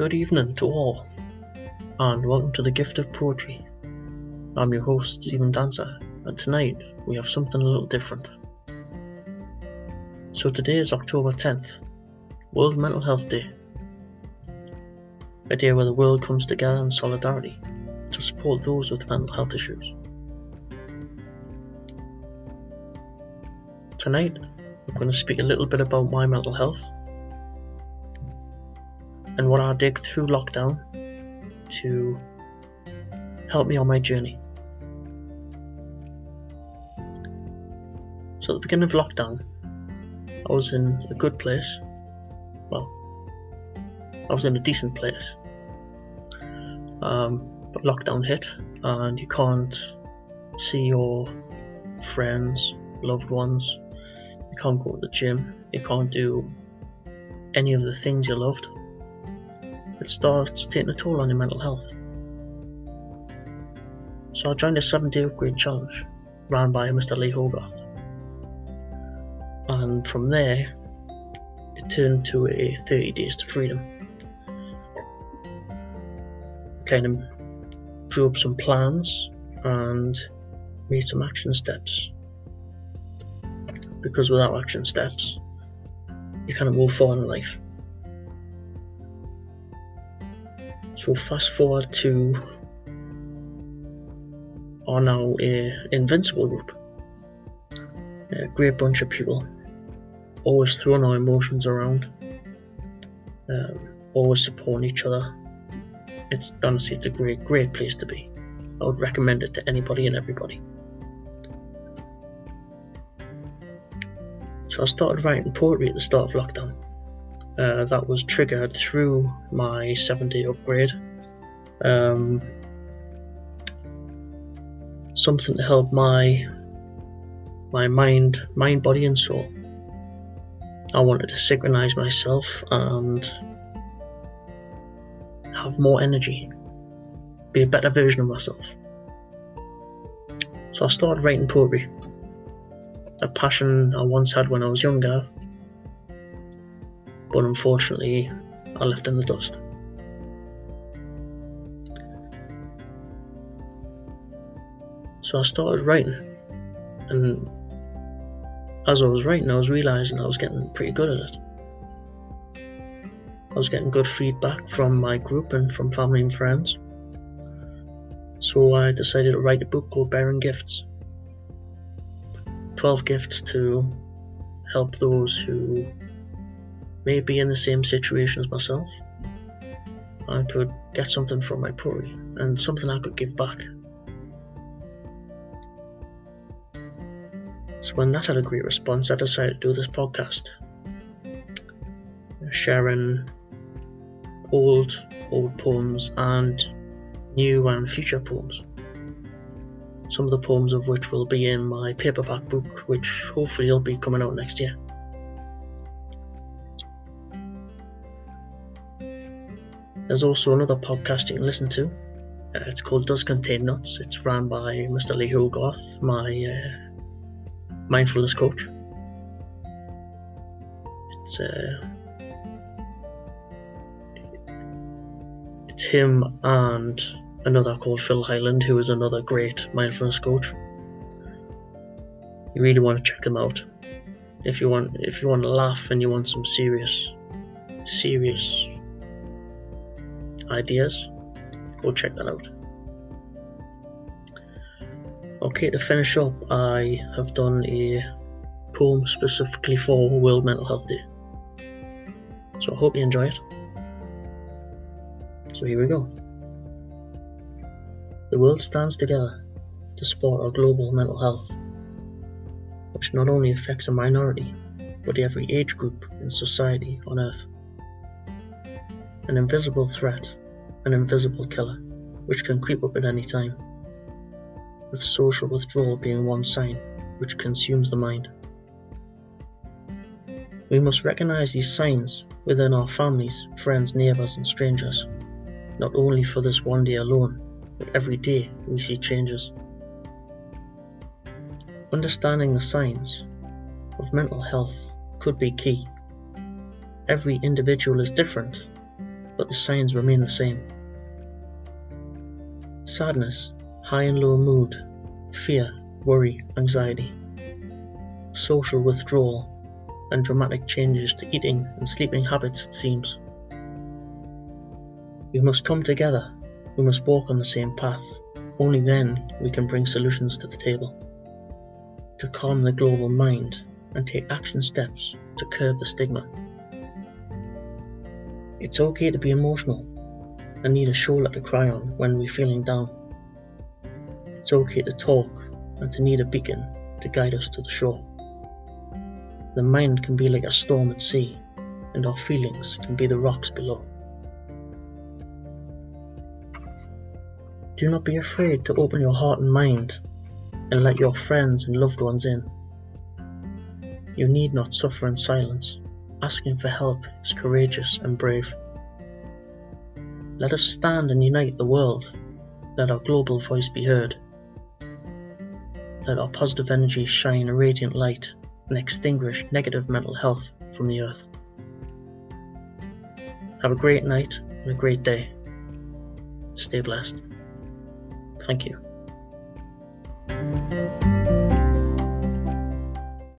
Good evening to all, and welcome to the Gift of Poetry. I'm your host, Stephen Dancer, and tonight we have something a little different. So today is October 10th, World Mental Health Day. A day where the world comes together in solidarity to support those with mental health issues. Tonight, I'm going to speak a little bit about my mental health and what I did through lockdown to help me on my journey. So, at the beginning of lockdown, I was in a good place. Well, I was in a decent place. Um, but lockdown hit, and you can't see your friends, loved ones. You can't go to the gym. You can't do any of the things you loved it starts taking a toll on your mental health. So I joined a 7 day upgrade challenge run by Mr. Lee Hogarth. And from there, it turned to a 30 days to freedom. Kind of drew up some plans and made some action steps. Because without action steps, you kind of move forward in life. So fast forward to our now a invincible group. A great bunch of people, always throwing our emotions around, um, always supporting each other. It's honestly it's a great great place to be. I would recommend it to anybody and everybody. So I started writing poetry at the start of lockdown. Uh, that was triggered through my seven day upgrade. Um, something to help my my mind, mind, body, and soul. I wanted to synchronize myself and have more energy, be a better version of myself. So I started writing poetry, a passion I once had when I was younger, but unfortunately, I left in the dust. So I started writing, and as I was writing, I was realizing I was getting pretty good at it. I was getting good feedback from my group and from family and friends. So I decided to write a book called Bearing Gifts 12 gifts to help those who may be in the same situation as myself. I could get something from my poetry and something I could give back. So when that had a great response, I decided to do this podcast, sharing old old poems and new and future poems. Some of the poems of which will be in my paperback book, which hopefully will be coming out next year. There's also another podcast you can listen to. Uh, it's called Does Contain Nuts. It's run by Mr. Lee Hogarth, my uh, mindfulness coach. It's uh, it's him and another called Phil Highland, who is another great mindfulness coach. You really want to check them out. If you want, if you want to laugh and you want some serious, serious ideas, go check that out. Okay, to finish up, I have done a poem specifically for World Mental Health Day. So I hope you enjoy it. So here we go. The world stands together to support our global mental health, which not only affects a minority, but every age group in society on Earth. An invisible threat an invisible killer, which can creep up at any time, with social withdrawal being one sign which consumes the mind. We must recognize these signs within our families, friends, neighbours, and strangers, not only for this one day alone, but every day we see changes. Understanding the signs of mental health could be key. Every individual is different but the signs remain the same. Sadness, high and low mood, fear, worry, anxiety, social withdrawal, and dramatic changes to eating and sleeping habits, it seems. We must come together, we must walk on the same path. Only then we can bring solutions to the table. To calm the global mind and take action steps to curb the stigma. It's okay to be emotional and need a shoulder to cry on when we're feeling down. It's okay to talk and to need a beacon to guide us to the shore. The mind can be like a storm at sea, and our feelings can be the rocks below. Do not be afraid to open your heart and mind and let your friends and loved ones in. You need not suffer in silence. Asking for help is courageous and brave. Let us stand and unite the world. Let our global voice be heard. Let our positive energy shine a radiant light and extinguish negative mental health from the earth. Have a great night and a great day. Stay blessed. Thank you.